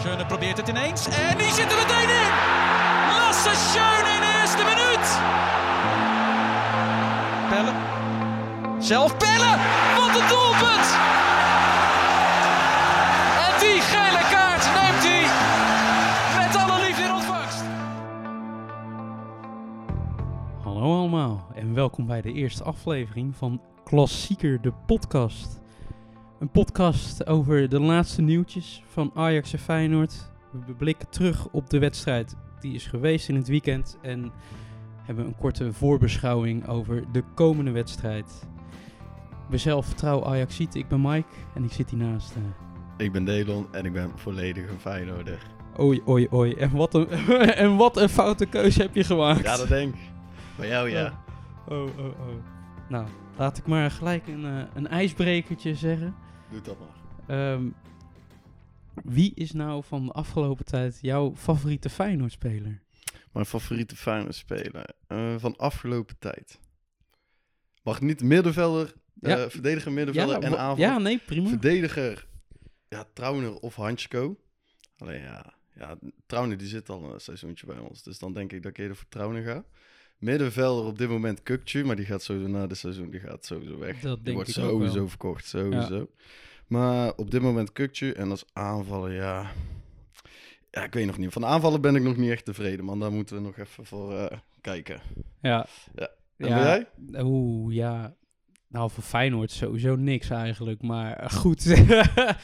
Schöne probeert het ineens en die zit er meteen in. Lasse Schöne in de eerste minuut. Pelle. Zelf Pelle. Wat een doelpunt. En die gele kaart neemt hij met alle liefde in ontvangst. Hallo allemaal en welkom bij de eerste aflevering van Klassieker de podcast. Een podcast over de laatste nieuwtjes van Ajax en Feyenoord. We blikken terug op de wedstrijd die is geweest in het weekend en hebben een korte voorbeschouwing over de komende wedstrijd. Mezelf trouw Ajaxiet, ik ben Mike en ik zit hiernaast. eh, Ik ben Delon en ik ben volledig een Feyenoorder. Oei, oei, oei. En wat een, en wat een foute keuze heb je gemaakt. Ja, dat denk ik. Bij jou ja. Oh, oh, oh. Nou, laat ik maar gelijk een, eh, een ijsbrekertje zeggen. Doe dat maar. Ehm, wie is nou van de afgelopen tijd jouw favoriete Feyenoord-speler? Mijn favoriete Feyenoord-speler eh, van afgelopen tijd. Mag niet middenvelder, eh, Ja. verdediger, middenvelder en aanval. ja, nee, prima. Verdediger, ja, Trauner of Hansko. Alleen ja, ja, Trauner die zit al een seizoentje bij ons. Dus dan denk ik dat ik eerder voor Trauner ga. Middenvelder op dit moment Kukcu, maar die gaat sowieso na dit seizoen die gaat sowieso weg. Dat die wordt sowieso verkocht, sowieso. Maar op dit moment Kukcu en als aanvaller, ja... Ja, ik weet nog niet. Van de aanvallen ben ik nog niet echt tevreden, man. Daar moeten we nog even voor eh, kijken. Ja. Ja. En ben jij? Oeh, ja. Nou, voor Feyenoord sowieso niks eigenlijk, maar goed.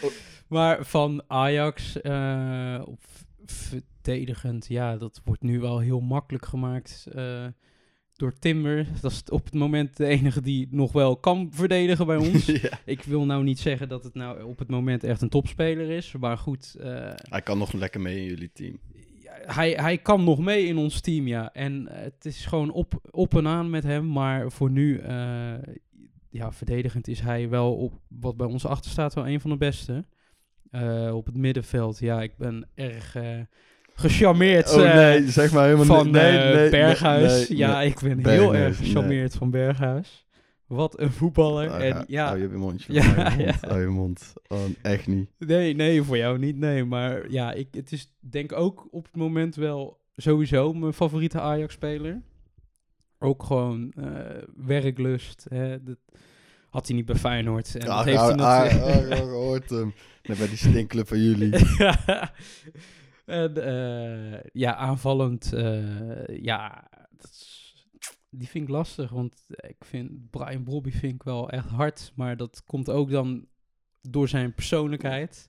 Oh. maar van Ajax, eh, op verdedigend, ja, dat wordt nu wel heel makkelijk gemaakt eh, door Timber. Dat is op het moment de enige die nog wel kan verdedigen bij ons. ja. Ik wil nou niet zeggen dat het nou op het moment echt een topspeler is, maar goed, eh, Hij kan nog lekker mee in jullie team. hij, hij kan nog mee in ons team, ja. En eh, het is gewoon op, op en aan met hem. Maar voor nu, ja, verdedigend is hij wel op wat bij ons achter staat wel een van de beste. Eh, op het middenveld, ja, ik ben erg eh gecharmeerd oh eh, nee, zeg maar helemaal van niet. Nee, eh, nee, Berghuis. nee, ja, ik ben heel erg gecharmeerd van Berghuis. Wat een voetballer. Ah, en ja, Hou je mondje. Ja, hou je mond. ja. Hou je mond. Oh, echt niet. Nee, nee, voor jou niet. Nee, maar ja, ik, het is denk ook op het moment wel sowieso mijn favoriete Ajax-speler. Ook gewoon eh, werklust. Hè, dat had hij niet bij Feyenoord. En dat heeft hij natuurlijk- gehoord hem. Bij die stinkclub van jullie. en eh, ja, aanvallend. eh, ja, dat is- die vind ik lastig. Want ik vind Brian Brobby vind ik wel echt hard. Maar dat komt ook dan door zijn persoonlijkheid.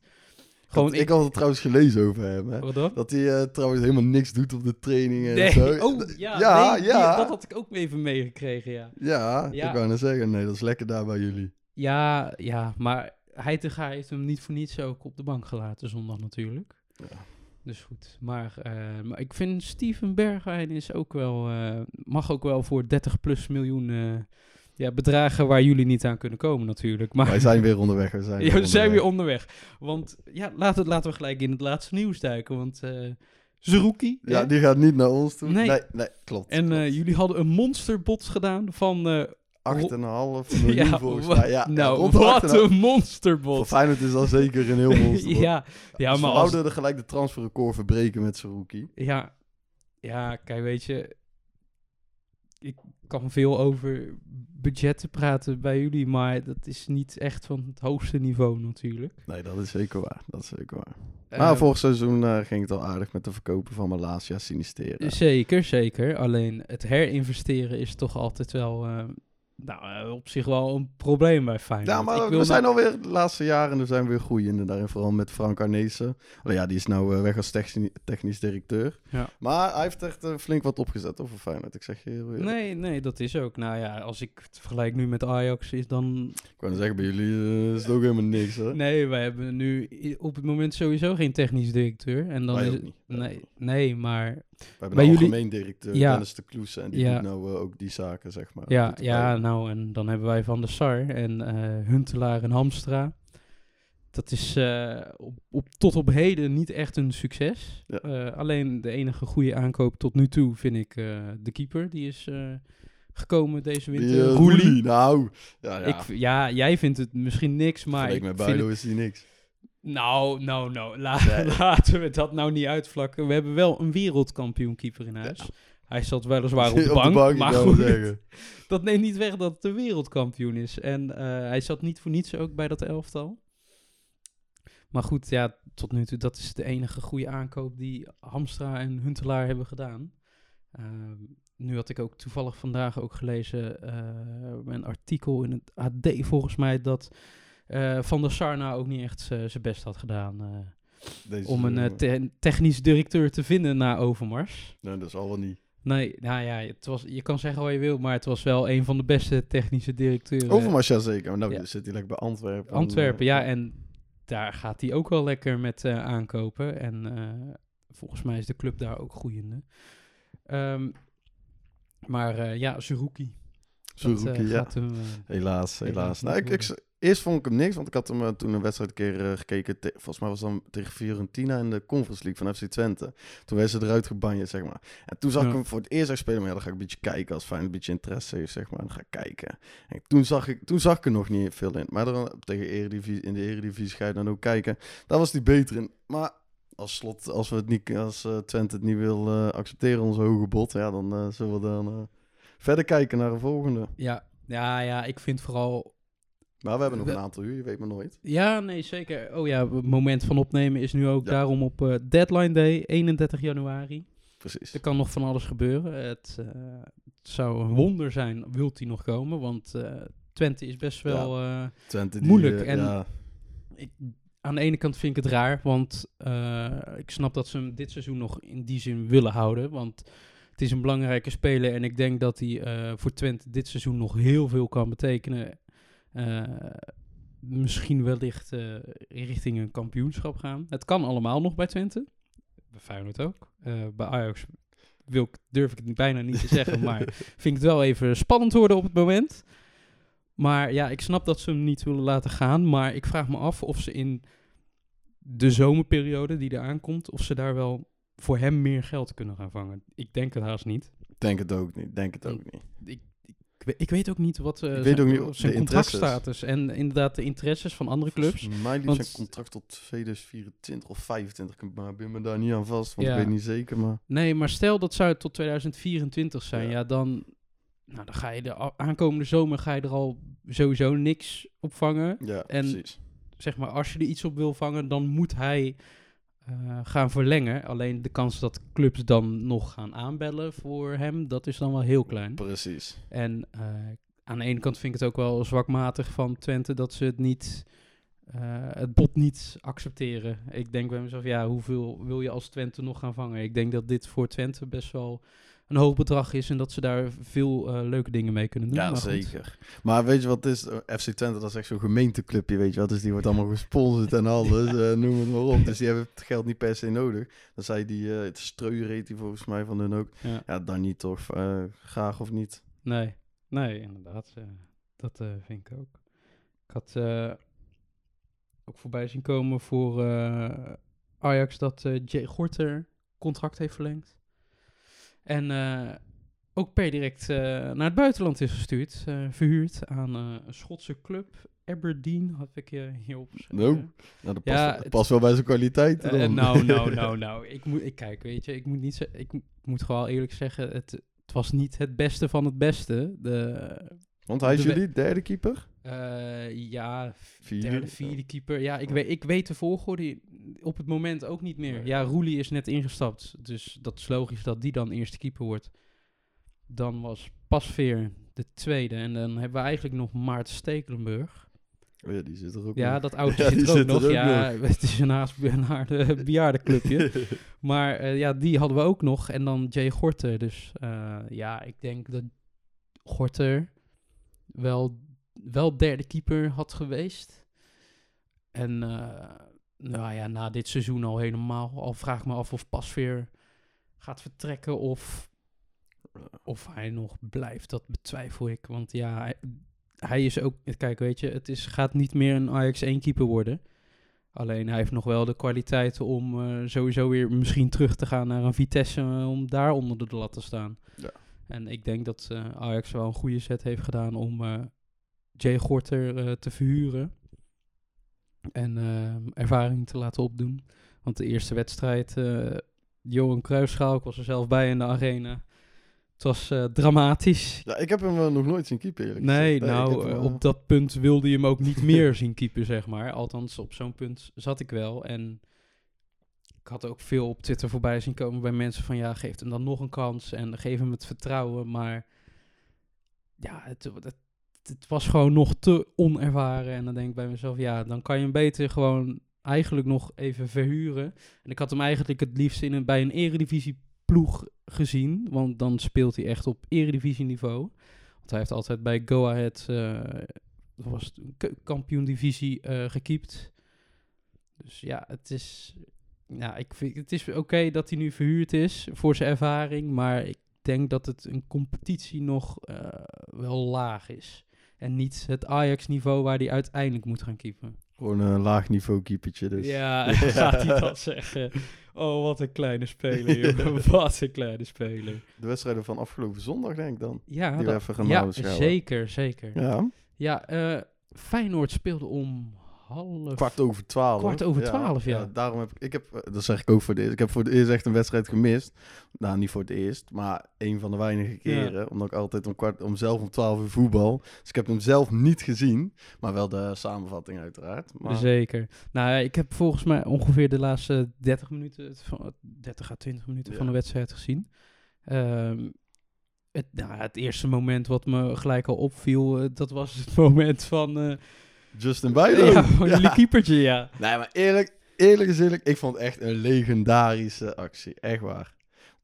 Gewoon, ik, had het trouwens gelezen over hem. Hè. Wat dan? Dat hij eh, trouwens helemaal niks doet op de trainingen en zo. oh ja, ja, nee, die- ja. dat had ik ook even meegekregen, ja. Ja, Ja. ik wou net zeggen, nee, dat is lekker daar bij jullie. Ja, ja, maar Heitinga heeft hem niet voor niets ook op de bank gelaten zondag natuurlijk. Ja. Dus goed, maar, eh, maar ik vind Steven Bergwijn is ook wel, eh, mag ook wel voor 30 plus miljoen ja, bedragen waar jullie niet aan kunnen komen natuurlijk. Maar Wij zijn weer onderweg. We zijn, ja, we zijn weer onderweg. Want ja, laten, laten we gelijk in het laatste nieuws duiken, want uh, Zerouki, Ja, hè? die gaat niet naar ons toe. Nee. Nee, nee, klopt. En eh, jullie hadden een monsterbot gedaan van... eh, 8,5 miljoen volgens mij. Ja, nou, wat 8,5. een Voor monsterbot. Feyenoord is dat zeker een heel monster. ja, ja, Dus maar als, zouden er gelijk de transferrecord verbreken met Saruki. ja, ja, kijk, weet je... Ik kan veel over budgetten praten bij jullie, maar dat is niet echt van het hoogste niveau natuurlijk. Nee, dat is zeker waar. Dat is zeker waar. Maar vorig seizoen eh, ging het al aardig met de verkopen van Malasia Sinistera. Zeker, zeker. Alleen het herinvesteren is toch altijd wel... eh, nou, eh, op zich wel een probleem bij Feyenoord. Ja, Ik maar wil we zijn nou- alweer de laatste jaren er zijn we weer groeiende daarin. Vooral met Frank Arnezen. Alleen ja, die is nou eh, weg als techni- technisch directeur. Ja. Maar hij heeft echt eh, flink wat opgezet over Feyenoord. Ik zeg je heel eerlijk. Nee, nee, dat is ook. Nou ja, als ik het vergelijk nu met Ajax, is dan... Ik wou net zeggen, bij jullie is het ook helemaal niks, hè? Nee, wij hebben nu op het moment sowieso geen technisch directeur. En dan Wij is het... Nee, nee, maar... We hebben Bij een jullie- algemeen directeur, Ja. Dennis de Kloes. En die Ja. doet nou eh, ook die zaken, zeg maar. Ja, ja, bij- nou, en dan hebben wij Van der Sar en eh, Huntelaar en Hamstra. Dat is eh, op, op, tot op heden niet echt een succes. Ja. Alleen de enige goede aankoop tot nu toe vind ik de keeper. Die is gekomen deze winter. Roelie. Nou. Ja, ja. Ik, ja, jij vindt het misschien niks, maar Vergeleken ik met Bijlo het, is die niks. Nou, nou, nou. La- Nee. Laten we dat nou niet uitvlakken. We hebben wel een wereldkampioenkeeper in huis. Hij zat weliswaar op de bank, maar goed. Dat neemt niet weg dat het een wereldkampioen is. En eh, hij zat niet voor niets ook bij dat elftal. Maar goed, ja, tot nu toe, dat is de enige goede aankoop die Hamstra en Huntelaar hebben gedaan. Ehm, nu had ik ook toevallig vandaag ook gelezen eh, een artikel in het AD volgens mij dat eh, Van der Sar nou ook niet echt zijn best had gedaan eh, Deze om een eh, te- technisch directeur te vinden na Overmars. Nee, dat is al wel niet. Nee, nou ja, het was, je kan zeggen wat je wil, maar het was wel een van de beste technische directeuren. Overmars, ja zeker. Maar nou Ja. zit hij lekker bij Antwerpen. Antwerpen, En, ja, eh, en daar gaat hij ook wel lekker met eh, aankopen. En eh, volgens mij is de club daar ook groeiende. Ehm, maar eh, ja, eh, Zerouki, ja. hem, eh, Helaas, helaas. Nou, ik, ik, eerst vond ik hem niks, want ik had hem eh, toen een wedstrijd een keer eh, gekeken. te- volgens mij was het dan tegen Fiorentina in de Conference League van FC Twente. Toen werden ze eruit gebanjeerd, zeg maar. En toen zag Ja. ik hem voor het eerst echt spelen. Maar ja, dan ga ik een beetje kijken als fijn een beetje interesse heeft, zeg maar. Dan ga ik kijken. En toen zag ik, toen zag ik er nog niet veel in. Maar dan, tegen Eredivisie, in de Eredivisie ga je dan ook kijken. Daar was hij beter in. Maar als slot, als we het niet, als eh, Twente het niet wil eh, accepteren, ons hoge bod, ja, dan zullen we dan eh, verder kijken naar de volgende. ja, ja, ja, ik vind vooral... Maar we hebben nog een aantal uur, je weet maar nooit. Ja, nee, zeker. Oh ja, het moment van opnemen is nu ook Ja. daarom op eh, deadline day, 31 januari. Precies. Er kan nog van alles gebeuren. Het, eh, het zou een wonder zijn, wilt hij nog komen? Want eh, Twente is best wel... eh, Twente die, Moeilijk, en- ja, ik, aan de ene kant vind ik het raar, want ik snap dat ze hem dit seizoen nog in die zin willen houden. Want het is een belangrijke speler en ik denk dat hij voor Twente dit seizoen nog heel veel kan betekenen. Eh, misschien wellicht eh, richting een kampioenschap gaan. Het kan allemaal nog bij Twente. Bij Feyenoord ook. Eh, bij Ajax wil ik, durf ik het bijna niet te zeggen, maar vind ik het wel even spannend worden op het moment. Maar ja, ik snap dat ze hem niet willen laten gaan. Maar ik vraag me af of ze in de zomerperiode die eraan komt, of ze daar wel voor hem meer geld kunnen gaan vangen. Ik denk het haast niet. denk het ook niet. Denk het ook niet. Ik, ik, we- ik weet ook niet wat Ik zijn, ook niet contractstatus en inderdaad de interesses van andere clubs. Volgens mij liep Want- zijn contract tot 2024 of 25. Ik maar ben me daar niet aan vast, want Ja. ik weet niet zeker. Maar Nee, maar stel dat zou het tot 2024 zijn, ja, Ja. dan, nou, dan ga je de aankomende zomer ga je er al sowieso niks op vangen. ja, En- precies. zeg maar, als je er iets op wil vangen, dan moet hij eh, gaan verlengen. Alleen de kans dat clubs dan nog gaan aanbellen voor hem, dat is dan wel heel klein. Precies. En eh, aan de ene kant vind ik het ook wel zwakmatig van Twente dat ze het niet, eh, het bod niet accepteren. Ik denk bij mezelf, ja, hoeveel wil je als Twente nog gaan vangen? Ik denk dat dit voor Twente best wel een hoog bedrag is en dat ze daar veel eh, leuke dingen mee kunnen doen. Ja, Maar zeker. Maar weet je wat het is? Eh, FC Twente, dat is echt zo'n gemeenteclubje, weet je wat? Dus die wordt allemaal gesponsord en alles, eh, noem het maar op. Dus die hebben het geld niet per se nodig. Dan zei die, eh het die volgens mij van hun ook. Ja. Ja, dan niet toch? Graag of niet? Nee, nee, inderdaad. dat vind ik ook. Ik had ook voorbij zien komen voor Ajax dat Jay Gorter contract heeft verlengd. En eh, ook per direct eh, naar het buitenland is gestuurd, eh, verhuurd aan een Schotse club. Aberdeen had ik je hier opgeschreven. Nou, Nou, dat past, Ja, dat past wel bij zijn kwaliteiten dan. nou, nou, nou, nou. Ik moet, ik kijk, weet je, ik moet niet, ik mo- moet gewoon eerlijk zeggen, het, het was niet het beste van het beste. De, Want hij is de jullie derde keeper? Eh, ja, Vierde? derde, vierde keeper. Ja, ik, weet, ik weet de volgorde op het moment ook niet meer. Nee. Ja, Roelie is net ingestapt, dus dat is logisch dat die dan eerste keeper wordt. Dan was Pasveer de tweede en dan hebben we eigenlijk nog Maarten Stekelenburg. Oh ja, die zit er ook Ja, nog. dat oudje Ja, zit er ook zit er nog. ook ja, het is een haast bejaardenclubje. Maar eh, ja, die hadden we ook nog. En dan Jay Gorter. Dus eh, ja, ik denk dat Gorter wel, wel derde keeper had geweest. En eh, nou ja, na dit seizoen al helemaal. Al vraag ik me af of Pasveer gaat vertrekken of, of hij nog blijft. Dat betwijfel ik. Want ja, hij, hij is ook... Kijk, weet je, het is, gaat niet meer een Ajax 1 keeper worden. Alleen hij heeft nog wel de kwaliteiten om eh, sowieso weer misschien terug te gaan naar een Vitesse eh, om daar onder de lat te staan. Ja. En ik denk dat Ajax wel een goede set heeft gedaan om Jay Gorter eh, te verhuren. En ehm, ervaring te laten opdoen. Want de eerste wedstrijd, eh Johan Cruijffschaal, ik was er zelf bij in de arena. Het was eh, dramatisch. Ja, ik heb hem eh, nog nooit zien keeper, Nee, ik nou, hem, eh, eh, op dat punt wilde je hem ook niet meer zien keeper, zeg maar. Althans, op zo'n punt zat ik wel. En ik had ook veel op Twitter voorbij zien komen bij mensen van... ja, geef hem dan nog een kans en geef hem het vertrouwen. Maar ja, het, het, het was gewoon nog te onervaren. En dan denk ik bij mezelf, ja, dan kan je hem beter gewoon eigenlijk nog even verhuren. En ik had hem eigenlijk het liefst in een, bij een eredivisie ploeg gezien. Want dan speelt hij echt op eredivisieniveau. Want hij heeft altijd bij Go Ahead, dat was ke- kampioen-divisie, eh gekiept. Dus ja, het is, ja, ik vind, het is oké dat hij nu verhuurd is voor zijn ervaring. Maar ik denk dat het een competitie nog eh, wel laag is. En niet het Ajax-niveau waar hij uiteindelijk moet gaan keepen. Gewoon een laag niveau keepertje, dus. Ja, Ja. gaat hij dat zeggen? Oh, wat een kleine speler, jongen. wat een kleine speler. De wedstrijden van afgelopen zondag, denk ik dan. Ja, Die we dat- even gaan ja zeker, zeker. Ja, Ja, eh, Feyenoord speelde om half... kwart over twaalf. Kwart over twaalf, ja. Daarom heb ik, ik heb, eh, dat zeg ik ook voor het eerst, ik heb voor het eerst echt een wedstrijd gemist. Nou, niet voor het eerst, maar een van de weinige keren. Omdat ik altijd om kwart, om zelf om twaalf uur voetbal. Dus ik heb hem zelf niet gezien, maar wel de samenvatting uiteraard. Maar, Zeker. Nou, ik heb volgens mij ongeveer de laatste 30 minuten, het van, 30 à 20 minuten van de wedstrijd gezien. Ehm, het, nou, het eerste moment wat me gelijk al opviel, eh, dat was het moment van... eh, Justin Bijlo. ja, van jullie keepertje, ja. Nee, maar eerlijk, eerlijk is eerlijk, ik vond het echt een legendarische actie. Echt waar.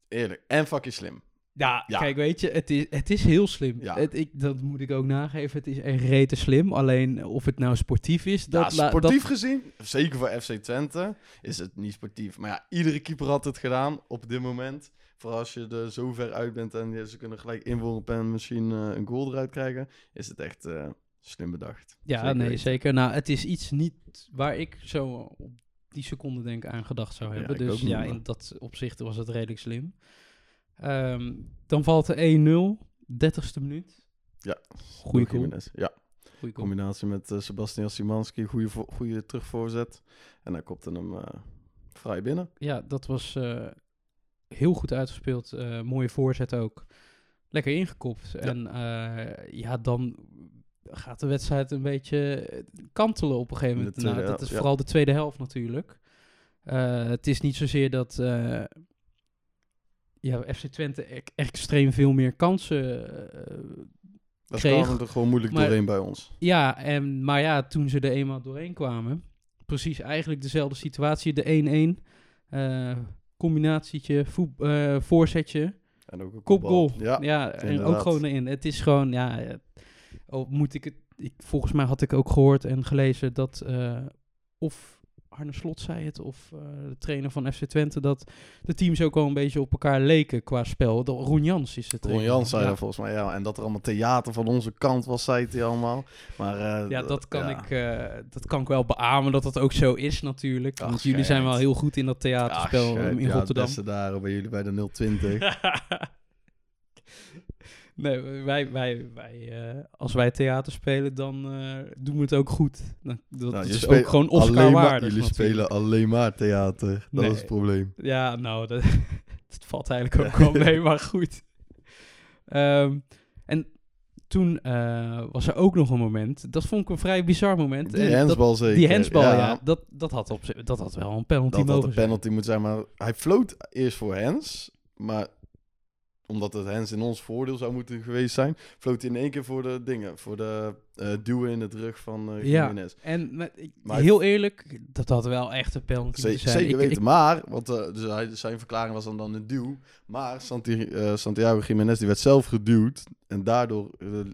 Eerlijk. En fucking slim. Ja, Ja. kijk, weet je, het is, het is heel slim. Ja. Het, ik, dat moet ik ook nageven. Het is echt rete slim. Alleen of het nou sportief is, dat... ja, sportief gezien, zeker voor FC Twente, is het niet sportief. Maar ja, iedere keeper had het gedaan op dit moment. Vooral als je er zo ver uit bent en ze kunnen gelijk inworpen en misschien eh, een goal eruit krijgen, is het echt eh, slim bedacht. ja, Zeker nee, weten. zeker. Nou, het is iets niet waar ik zo op die seconde denk aan gedacht zou Ja, hebben. ik ook dus ja, in dat opzicht was het redelijk slim. Ehm, dan valt de 1-0, 30ste minuut. Ja, goal. Jimenez. Ja, Goeie goal. combinatie met eh, Sebastian Simanski, goede, goede terugvoorzet. En hij kopte hem eh vrij binnen. Ja, dat was eh, heel goed uitgespeeld. mooie voorzet ook. Lekker ingekopt. En ja, dan gaat de wedstrijd een beetje eh, kantelen op een gegeven moment. tweede Nou, dat is ja. vooral de tweede helft natuurlijk. Eh, het is niet zozeer dat eh, ja, FC Twente e- extreem veel meer kansen eh, Dat kreeg. er gewoon moeilijk Maar- doorheen bij ons. ja, en, maar ja, toen ze er eenmaal doorheen kwamen, precies eigenlijk dezelfde situatie, de 1-1, eh combinatietje, voet, voorzetje, En ook een kopgoal. Ja, en ook gewoon erin. Het is gewoon, ja, oh, moet ik het, ik, volgens mij had ik ook gehoord en gelezen dat, eh, of Arne Slot zei het, of eh, de trainer van FC Twente, dat de teams ook al een beetje op elkaar leken qua spel. De, Roen Jans is het. Ron trainer. Jans zei ja. dat volgens mij, ja. En dat er allemaal theater van onze kant was, zei hij allemaal. Maar, eh, Ja, dat kan, ja. Ik, eh, dat kan ik wel beamen dat dat ook zo is natuurlijk. Ach, Want jullie zijn wel heel goed in dat theaterspel Ach, in ja, Rotterdam. Het beste daar bij jullie bij de 020. nee, wij, wij, wij, eh, als wij theater spelen, dan eh, doen we het ook goed. Dan, dat Nou, is ook gewoon Oscar waardig. Jullie natuurlijk. spelen alleen maar theater. Dat Nee. is het probleem. Ja, nou, dat, dat valt eigenlijk ook wel mee, maar goed. Ehm, en toen eh, was er ook nog een moment, dat vond ik een vrij bizar moment. Die hensbal zeker. Die hensbal, ja, dat, dat, had op, dat had wel een penalty Dat had een zijn. penalty moet zijn. Maar hij floot eerst voor Hens. Maar omdat het Hens in ons voordeel zou moeten geweest zijn... floot hij in één keer voor de dingen. Voor de eh, duwen in het rug van eh Ja. En Maar- heel eerlijk, dat had wel echt een penalty zijn. zeker weten. ik- maar, want eh, dus hij, zijn verklaring was dan, dan een duw. Maar Santi, Santiago Jiménez die werd zelf geduwd. En daardoor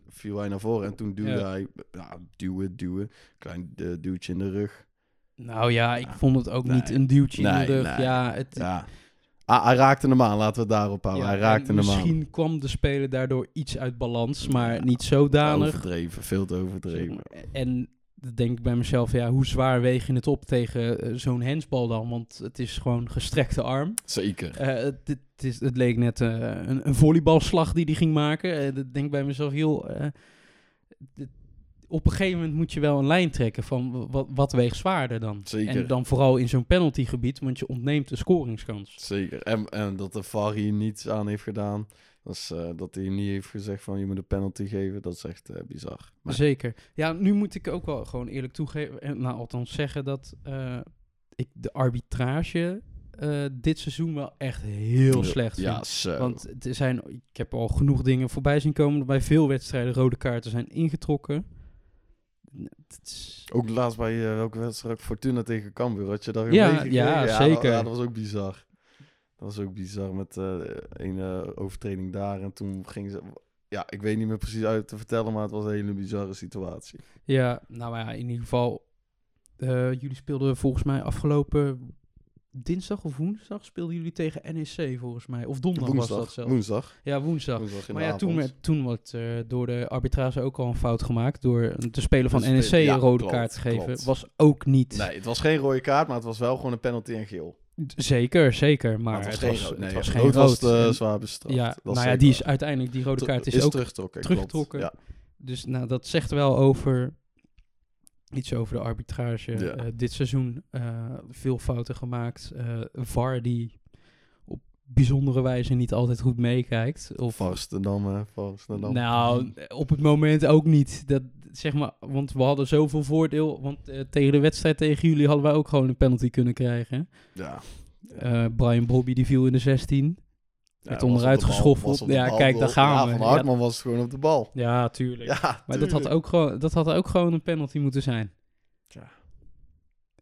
viel hij naar voren. En toen duwde Ja. hij, ja, duwen, duwen. Klein duwtje in de rug. nou ja, ik vond het ook Nee. niet een duwtje in de rug. nee. Ja, het, Ja. Ah, hij raakte hem aan, laten we het daarop houden. ja, hij raakte hem aan. Misschien kwam de speler daardoor iets uit balans, maar Ja, niet zodanig. Overdreven, veel te overdreven. En dan denk ik bij mezelf, ja, hoe zwaar weeg je het op tegen eh, zo'n hensbal dan? Want het is gewoon gestrekte arm. Zeker. Eh, het, het, is, het leek net eh, een, een volleybalslag die die ging maken. Eh, dat denk ik bij mezelf, heel. Op een gegeven moment moet je wel een lijn trekken van wat, wat weegt zwaarder dan. Zeker. En dan vooral in zo'n penaltygebied, want je ontneemt de scoringskans. Zeker. En, en dat de VAR hier niets aan heeft gedaan. Dat, is, eh, dat hij niet heeft gezegd van je moet een penalty geven. Dat is echt eh, bizar. Maar, Zeker. Ja, nu moet ik ook wel gewoon eerlijk toegeven, en nou althans zeggen dat eh, ik de arbitrage eh, dit seizoen wel echt heel slecht Ja, vind. Want er zijn, ik heb al genoeg dingen voorbij zien komen dat bij veel wedstrijden rode kaarten zijn ingetrokken. Ook laatst bij eh, welke wedstrijd? Fortuna tegen Cambuur. Had je daar Ja, ja, dat- zeker. Ja, dat was ook bizar. Dat was ook bizar met eh een eh, overtreding daar. En toen ging ze... Ja, ik weet niet meer precies uit te vertellen, maar het was een hele bizarre situatie. Ja, nou ja, in ieder geval. jullie speelden volgens mij afgelopen dinsdag of woensdag speelden jullie tegen NEC volgens mij. Of donderdag was dat zelfs. Woensdag. Ja, woensdag. Maar ja, toen, toen wordt eh, door de arbitrage ook al een fout gemaakt. Door de speler van De NEC ja, een rode klopt, kaart te geven. klopt. Was ook niet. Nee, het was geen rode kaart, maar het was wel gewoon een penalty en geel. Zeker, zeker. Maar, Maar het het was, was geen rood. het Nee, was rood geen rood. was En- zwaar bestraft. ja, nou ja, die is uiteindelijk, die rode kaart is, ook teruggetrokken. teruggetrokken. Klopt, Dus nou, dat zegt wel over iets over de arbitrage. Ja. Eh, dit seizoen eh, veel fouten gemaakt. Eh VAR die op bijzondere wijze niet altijd goed meekijkt. Of, Varstendam, hè. Nou, op het moment ook niet. Dat, zeg maar, want we hadden zoveel voordeel. Want tegen de wedstrijd tegen jullie hadden wij ook gewoon een penalty kunnen krijgen. Ja. Brian Bobby die viel in de 16. Ja, werd op onderuit geschoffeld. Ja, bal. kijk, daar gaan ja, we. Van Ja. Hartman was het gewoon op de bal. Ja, tuurlijk. Ja, maar dat had, ook gewoon, dat had ook gewoon een penalty moeten zijn.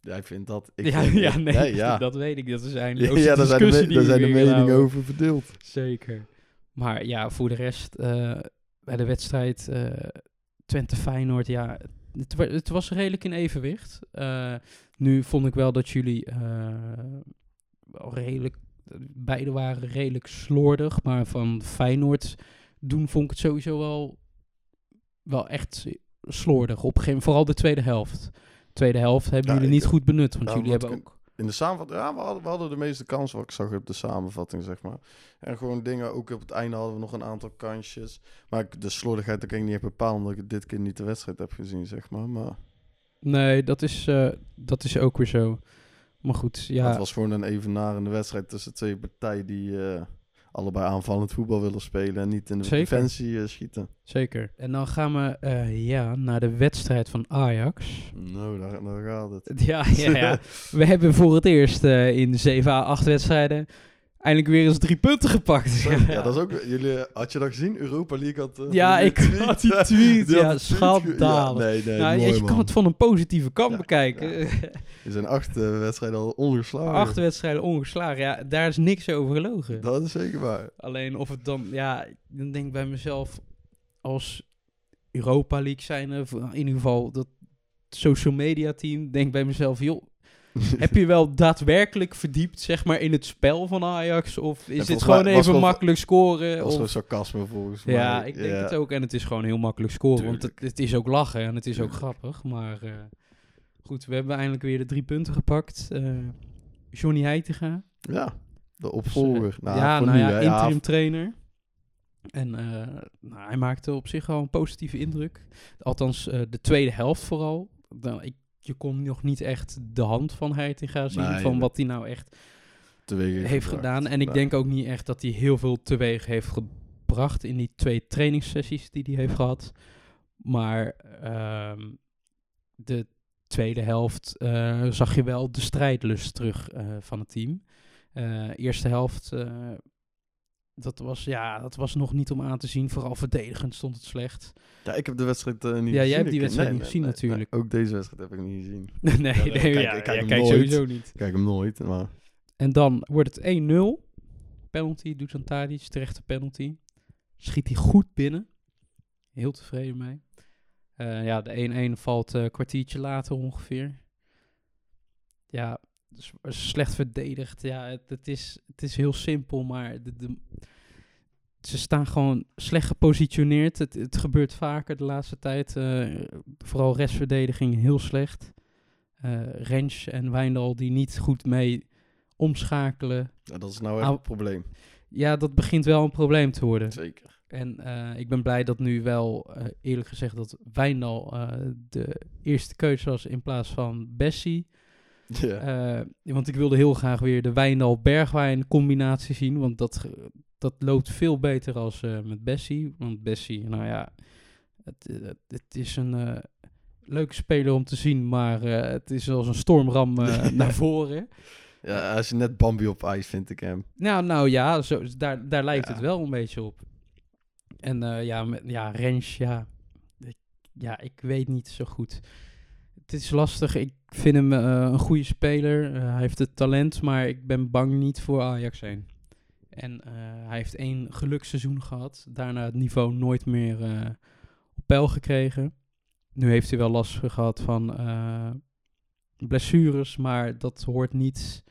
Jij vindt dat. Ik ja, vind- ja, nee, ja. dat weet ik. Dat is Ja, eigenlijk ja, daar zijn de, zijn meningen over. verdeeld. Zeker. Maar ja, voor de rest, eh, bij de wedstrijd eh Twente-Feyenoord, ja, het, het was redelijk in evenwicht. Eh, nu vond ik wel dat jullie wel redelijk, beide waren redelijk slordig, maar van Feyenoord doen vond ik het sowieso wel, wel echt slordig. Op een gegeven moment, vooral de tweede helft. Tweede helft hebben Ja, jullie niet goed benut, want Nou, jullie hebben ook... In de samenvatting, ja, we hadden, we hadden de meeste kansen wat ik zag op de samenvatting, zeg maar. En gewoon dingen, ook op het einde hadden we nog een aantal kansjes. Maar ik- de slordigheid, dat kan ik niet bepalen, omdat ik dit keer niet de wedstrijd heb gezien, zeg maar. Maar Nee, dat is, eh, dat is ook weer zo. Maar goed, ja. het was gewoon een evenarende wedstrijd tussen twee partijen die eh, allebei aanvallend voetbal willen spelen en niet in de Zeker. defensie eh, schieten. Zeker. En dan gaan we eh, ja, naar de wedstrijd van Ajax. Nou, daar, daar gaat het. Ja, ja, ja. We hebben voor het eerst in 7 à 8 wedstrijden eindelijk weer eens drie punten gepakt. Ja, dat is ook. Jullie, had je dat gezien? Europa League had. eh, Ja, ik tweet. had die tweet. Die ja, schandalig. Ja, nee, nee. nou, mooi, je kan het van een positieve kant Ja, bekijken. Er zijn acht eh, wedstrijden al ongeslagen. Acht wedstrijden ongeslagen. Ja, daar is niks over gelogen. Dat is zeker waar. Alleen of het dan, ja, dan denk ik bij mezelf als Europa League zijn, in ieder geval dat social media team, denk bij mezelf, joh, heb je wel daadwerkelijk verdiept, zeg maar, in het spel van Ajax? Of is dit gewoon even wel- makkelijk scoren? Dat was gewoon Of, sarcasme volgens mij. ja, ik denk Ja. het ook. En het is gewoon heel makkelijk scoren, want het, is ook lachen en het is ook grappig. Maar eh, goed, we hebben eindelijk weer de drie punten gepakt. Eh Johnny Heitinga, Ja, de Dus, opvolger. nou, ja, voor nou nu, ja, interim trainer. En nou, hij maakte op zich wel een positieve indruk. Althans, de tweede helft vooral. Nou, ik, je kon nog niet echt de hand van Heitinga zien. Nee, van wat hij nou echt teweeg heeft gebracht. gedaan. En ik Nee. denk ook niet echt dat hij heel veel teweeg heeft gebracht in die twee trainingssessies die hij heeft gehad. Maar ehm, de tweede helft eh, zag je wel de strijdlust terug eh, van het team. Eh, eerste helft, dat, was, ja, dat was nog niet om aan te zien. Vooral verdedigend stond het slecht. Ja, ik heb de wedstrijd eh, niet Ja, gezien. jij hebt die wedstrijd nee, niet nee, gezien nee, natuurlijk. ook deze wedstrijd heb ik niet gezien. nee, nee, nee, kijk, ja, ik kijk ja, hem kijk sowieso niet. Ik kijk hem nooit, maar... En dan wordt het 1-0. Penalty, doet aan Tadic, terechte penalty. Schiet hij goed binnen. Heel tevreden mee. Eh, ja, de 1-1 valt eh, een kwartiertje later ongeveer. Ja, slecht verdedigd. Ja, het, het, is, het is heel simpel, maar de, de, ze staan gewoon slecht gepositioneerd. Het, het gebeurt vaker de laatste tijd. eh, vooral restverdediging heel slecht. Eh Rens en Wijndal die niet goed mee omschakelen. Ja, dat is nou echt het probleem. Ja, dat begint wel een probleem te worden. Zeker. En eh, ik ben blij dat nu wel, eerlijk gezegd, dat Wijndal de eerste keuze was in plaats van Bessie. Eh, want ik wilde heel graag weer de Wijndal-Bergwijn combinatie zien. Want dat, dat loopt veel beter als eh, met Bessie. Want Bessie, nou ja, het, het is een eh, leuke speler om te zien. Maar het is als een stormram naar voren. ja, hij is net Bambi op ijs, vind ik hem. Nou, nou ja, zo, daar, daar lijkt Ja. het wel een beetje op. En ja, met, ja, Rens, ja, ik, ja, ik weet niet zo goed. Het is lastig. Ik vind hem eh, een goede speler. Eh, hij heeft het talent, maar ik ben bang niet voor Ajax heen. En eh, hij heeft één geluksseizoen gehad. Daarna het niveau nooit meer op peil gekregen. Nu heeft hij wel last gehad van blessures, maar dat hoort niet.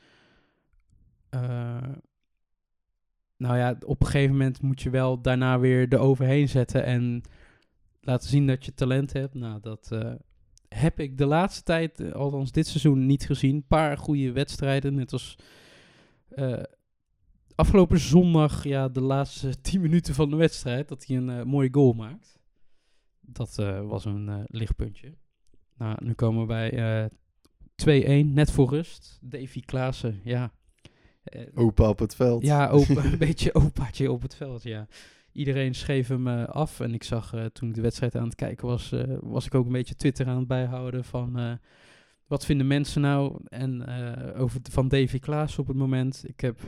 nou ja, op een gegeven moment moet je wel daarna weer er overheen zetten en laten zien dat je talent hebt. Nou, dat heb ik de laatste tijd, eh, althans dit seizoen, niet gezien. Een paar goede wedstrijden, net als eh, afgelopen zondag, ja, de laatste 10 minuten van de wedstrijd, dat hij een eh, mooie goal maakt. Dat was een lichtpuntje. Nou, nu komen we bij eh 2-1, net voor rust. Davy Klaassen, ja. Opa op het veld. ja, opa, een beetje opaatje op het veld, ja. Iedereen schreef hem eh, af. En ik zag eh, toen ik de wedstrijd aan het kijken was, eh, was ik ook een beetje Twitter aan het bijhouden van... wat vinden mensen nou en, over, van Davy Klaas op het moment? Ik heb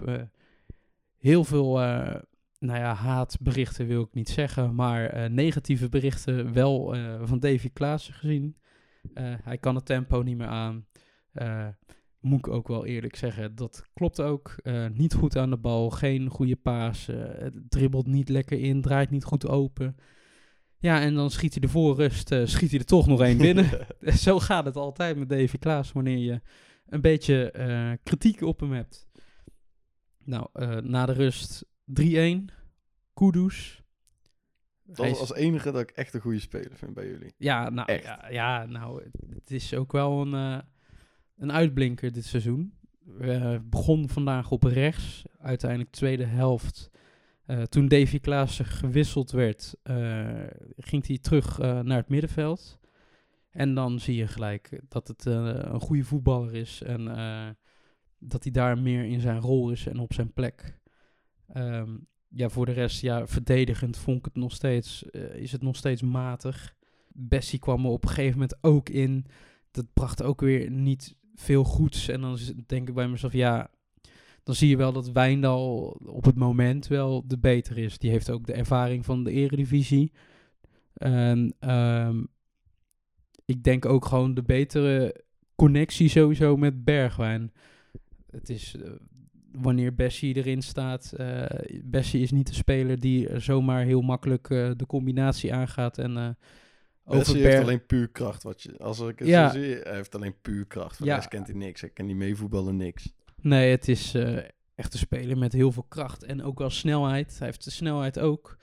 heel veel, nou ja, haatberichten wil ik niet zeggen, maar negatieve berichten wel van Davy Klaas gezien. Hij kan het tempo niet meer aan. Moet ik ook wel eerlijk zeggen, dat klopt ook. Eh, niet goed aan de bal, geen goede paas, eh, het dribbelt niet lekker in, draait niet goed open. Ja, en dan schiet hij de voorrust, eh, schiet hij er toch nog één binnen. Zo gaat het altijd met Davy Klaas wanneer je een beetje kritiek op hem hebt. Nou, na de rust 3-1. Kudus. Dat is als enige dat ik echt een goede speler vind bij jullie. ja, nou, Echt. ja, ja, nou, het is ook wel een, een uitblinker dit seizoen. We begon vandaag op rechts. Uiteindelijk tweede helft. eh, toen Davy Klaassen gewisseld werd, eh, ging hij terug naar het middenveld. En dan zie je gelijk dat het een goede voetballer is. En dat hij daar meer in zijn rol is en op zijn plek. Ehm, ja, voor de rest, ja, verdedigend vond ik het nog steeds, is het nog steeds matig. Bessie kwam er op een gegeven moment ook in. Dat bracht ook weer niet veel goeds. En dan denk ik bij mezelf, ja, dan zie je wel dat Wijndal op het moment wel de beter is. Die heeft ook de ervaring van de eredivisie. En ehm, ik denk ook gewoon de betere connectie sowieso met Bergwijn. Het is eh, wanneer Bessie erin staat. eh Bessie is niet de speler die zomaar heel makkelijk eh, de combinatie aangaat en Bessie Berg- heeft alleen puur kracht. Wat je, als ik het Ja. zo zie, hij heeft alleen puur kracht. Voor Ja. rest kent hij niks. Hij kan niet meevoetballen, niks. Nee, het is eh, echt een speler met heel veel kracht en ook wel snelheid. Hij heeft de snelheid ook.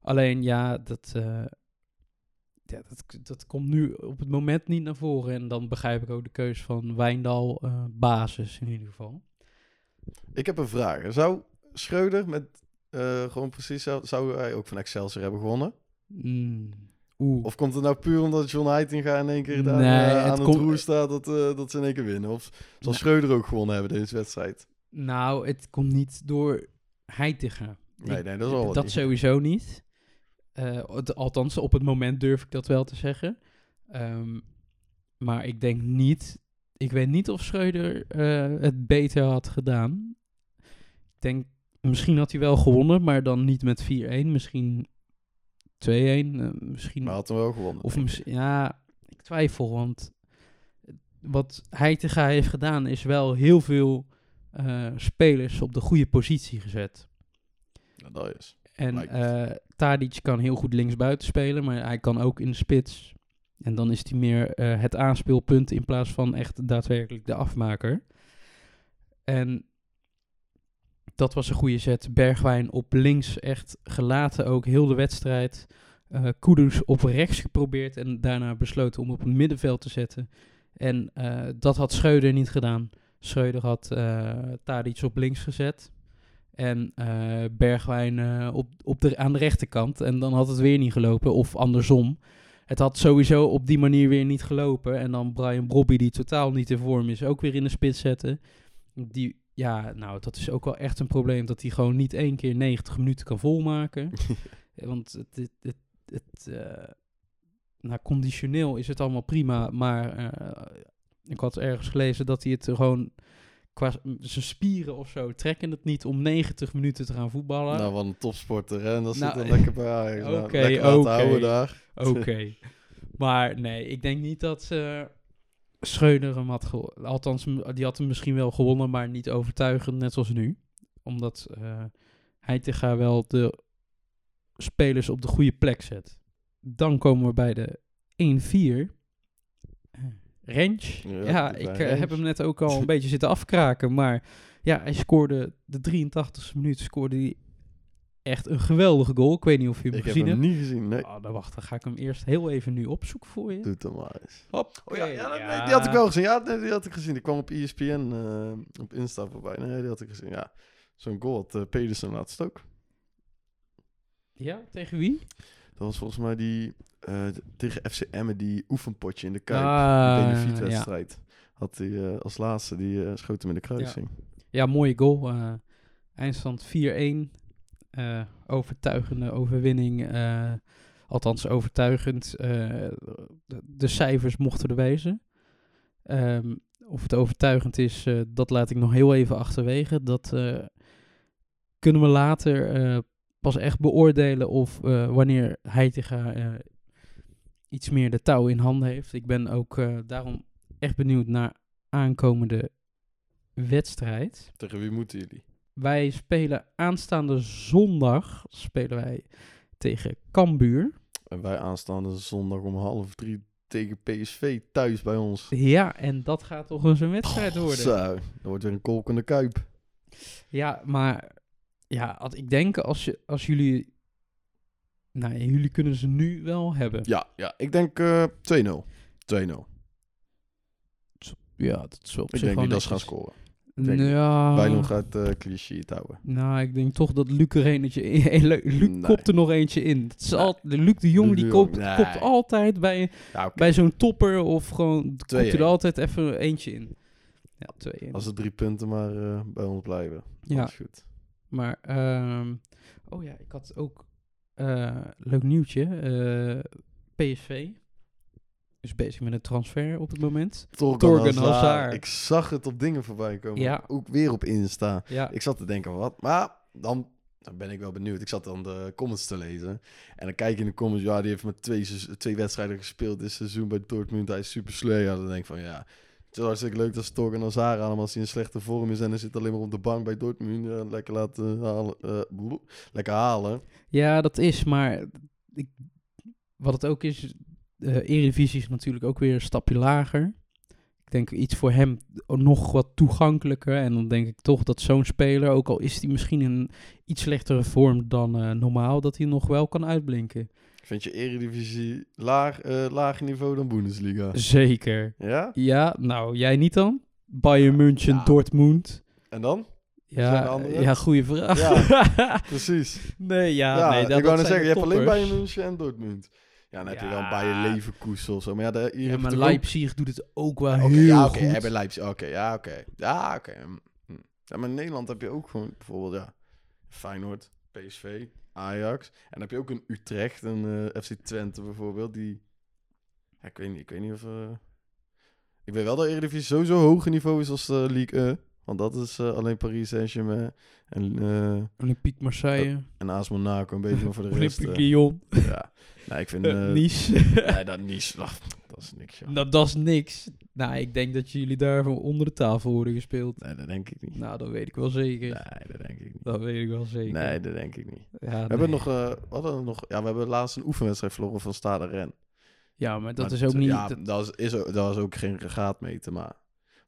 Alleen ja, dat, eh, ja, dat, dat komt nu op het moment niet naar voren. En dan begrijp ik ook de keuze van Wijndal eh, basis in ieder geval. Ik heb een vraag. Zou Schreuder met gewoon precies zelf, zou hij ook van Excelsior hebben gewonnen? Mm, Oeh. Of komt het nou puur omdat John Heitinga in één keer daar, Nee, eh, het aan het komt- roer staat dat, eh, dat ze in één keer winnen? Of zal Nee. Schreuder ook gewonnen hebben deze wedstrijd? Nou, het komt niet door Heitinga. Nee, nee, dat is al Dat niet. sowieso niet. Eh, het- althans, op het moment durf ik dat wel te zeggen. Ehm, maar ik denk niet... Ik weet niet of Schreuder het beter had gedaan. Ik denk, misschien had hij wel gewonnen, maar dan niet met 4-1. Misschien 2-1. eh, misschien... Maar had hem wel gewonnen. Of denk mis- ik. ja, ik twijfel, want wat Heitinga heeft gedaan is wel heel veel eh, spelers op de goede positie gezet. Ja, dat is. En Lijkt eh Tadic kan heel goed linksbuiten spelen, maar hij kan ook in de spits. En dan is hij meer het aanspeelpunt in plaats van echt daadwerkelijk de afmaker. En dat was een goede zet. Bergwijn op links echt gelaten ook heel de wedstrijd. Kudus op rechts geprobeerd en daarna besloten om op het middenveld te zetten. En eh, dat had Schreuder niet gedaan. Schreuder had eh Tadic op links gezet. En Bergwijn op, op de, aan de rechterkant. En dan had het weer niet gelopen. Of andersom. Het had sowieso op die manier weer niet gelopen. En dan Brian Brobby, die totaal niet in vorm is, ook weer in de spits zetten. Die, ja, nou, dat is ook wel echt een probleem. Dat hij gewoon niet één keer 90 minuten kan volmaken. Want het, het, het, het eh, nou, conditioneel is het allemaal prima. Maar eh, ik had ergens gelezen dat hij het gewoon qua zijn spieren of zo trekken het niet om 90 minuten te gaan voetballen. Nou, wat een topsporter, hè? En dat Nou, zit dan lekker bij Ajax. Oké, oké. Oké. maar nee, ik denk niet dat eh Schreuder hem had gewonnen. Althans, die had hem misschien wel gewonnen, maar niet overtuigend, net zoals nu. Omdat eh Heitinga wel de spelers op de goede plek zet. Dan komen we bij de 1-4. Eh, Rens. Ja, Ja, die ik eh, heb hem net ook al een beetje zitten afkraken. Maar ja, hij scoorde de 83e minuut scoorde hij echt een geweldige goal. Ik weet niet of je hem Ik heb gezien hem hebt. niet gezien, nee. Oh, dan wacht, dan ga ik hem eerst heel even nu opzoeken voor je. Doe het dan maar eens. Hop. Oh ja, ja, nee, die had ik wel gezien. Ja, nee, die had ik gezien. Die kwam op ESPN eh, op Insta voorbij. Nee, die had ik gezien. Ja, zo'n goal had uh, Pedersen laatst ook. Ja, tegen wie? Dat was volgens mij die eh, tegen FC Emmen, die oefenpotje in de Kuip. Ah, die ja. benefietwedstrijd. Had hij eh, als laatste, die eh, schoot hem in de kruising. Ja, mooie goal. eh, eindstand 4-1. Eh, overtuigende overwinning. eh, althans, overtuigend. eh, de, de cijfers mochten er wezen. Ehm, of het overtuigend is, dat laat ik nog heel even achterwege. Dat kunnen we later pas echt beoordelen of wanneer Heitinga iets meer de touw in handen heeft. Ik ben ook daarom echt benieuwd naar aankomende wedstrijd. Tegen wie moeten jullie? Wij spelen aanstaande zondag spelen wij tegen Cambuur. En wij aanstaande zondag om half drie tegen PSV thuis bij ons. Ja, en dat gaat toch eens een wedstrijd worden. Zo, dat wordt weer een kolkende kuip. Ja, maar ja, ik denk als, je, als jullie... Nou, ja, jullie kunnen ze nu wel hebben. Ja, ja ik denk eh 2-0. 2-0. Ja, dat is wel Ik denk niet dat ze gaan scoren. Denk. Ja, Bijlon gaat eh cliché houden. nou, ik denk toch dat Luc er eentje in... Luc Nee. kopt er nog eentje in. Het is al, de Luc de Jong die koopt, kopt altijd bij, Ja, bij zo'n topper of gewoon... Kopt hij 2-1. er altijd even eentje in. Ja, 2-1. Als de drie punten maar eh, bij ons blijven. Ja. Dat is goed. Maar, ehm, oh ja, ik had ook eh leuk nieuwtje. PSV is bezig met een transfer op het moment. Torgan, Hazard. Ik zag het op dingen voorbij komen. Ja. Ook weer op Insta. Ja, Ik zat te denken, wat? Maar dan, dan ben ik wel benieuwd. Ik zat dan de comments te lezen. En dan kijk je in de comments, ja, die heeft met twee, twee wedstrijden gespeeld dit seizoen bij Dortmund. Hij is super sleur. Ja, dan denk ik van, ja, het is hartstikke leuk dat ze Torgan Hazard aan, als hij in slechte vorm is en hij zit alleen maar op de bank bij Dortmund, ja, lekker laten halen. eh, lekker halen. ja dat is, maar ik, wat het ook is, de Eredivisie is natuurlijk ook weer een stapje lager. Ik denk iets voor hem nog wat toegankelijker. En dan denk ik toch dat zo'n speler, ook al is hij misschien in iets slechtere vorm dan eh, normaal, dat hij nog wel kan uitblinken. Vind je Eredivisie laag, eh, lager niveau dan Bundesliga? Zeker. Ja? Ja, nou, jij niet dan? Bayern München, Ja. Dortmund. En dan? Ja, ja, goede vraag. Precies. nee, ja, Ja, nee, dat, ik wou net zeggen, je hebt alleen. Bayern München en Dortmund. Ja, dan heb je Ja. Bayern Leverkusen of zo. Maar ja, de, hier Ja, maar ook- Leipzig doet het ook wel heel ja, oké, goed. hebben Leipzig. Oké, ja, oké. Ja, oké. hm, hm. Ja, maar in Nederland heb je ook gewoon bijvoorbeeld, ja, Feyenoord, PSV, Ajax. En dan heb je ook een Utrecht, een eh, FC Twente bijvoorbeeld, die... Ja, ik weet niet, ik weet niet of... eh, Ik weet wel dat Eredivisie sowieso hoger niveau is als de Ligue 1. Want dat is eh, alleen Paris Saint-Germain en, eh Olympique Marseille, en AS Monaco een beetje, maar voor de rest... Olympique eh, Lyon, ja. Nee, ik vind... eh, eh, Nice. nee, dat ach, dat is niks, joh. nou, dat is niks. Nou, ik denk dat jullie daarvoor onder de tafel worden gespeeld. Nee, dat denk ik niet. Nou, dat weet ik wel zeker. Nee, dat denk ik niet. Dat weet ik wel zeker. Nee, dat denk ik niet. Ja, We nee. hebben nog, eh, wat hadden we nog, ja, we hebben laatst een oefenwedstrijd verloren van Stade Ren. Ja, maar dat Maar is ook niet... Ja, dat- is, is, ook- dat was ook geen regaatmeten, maar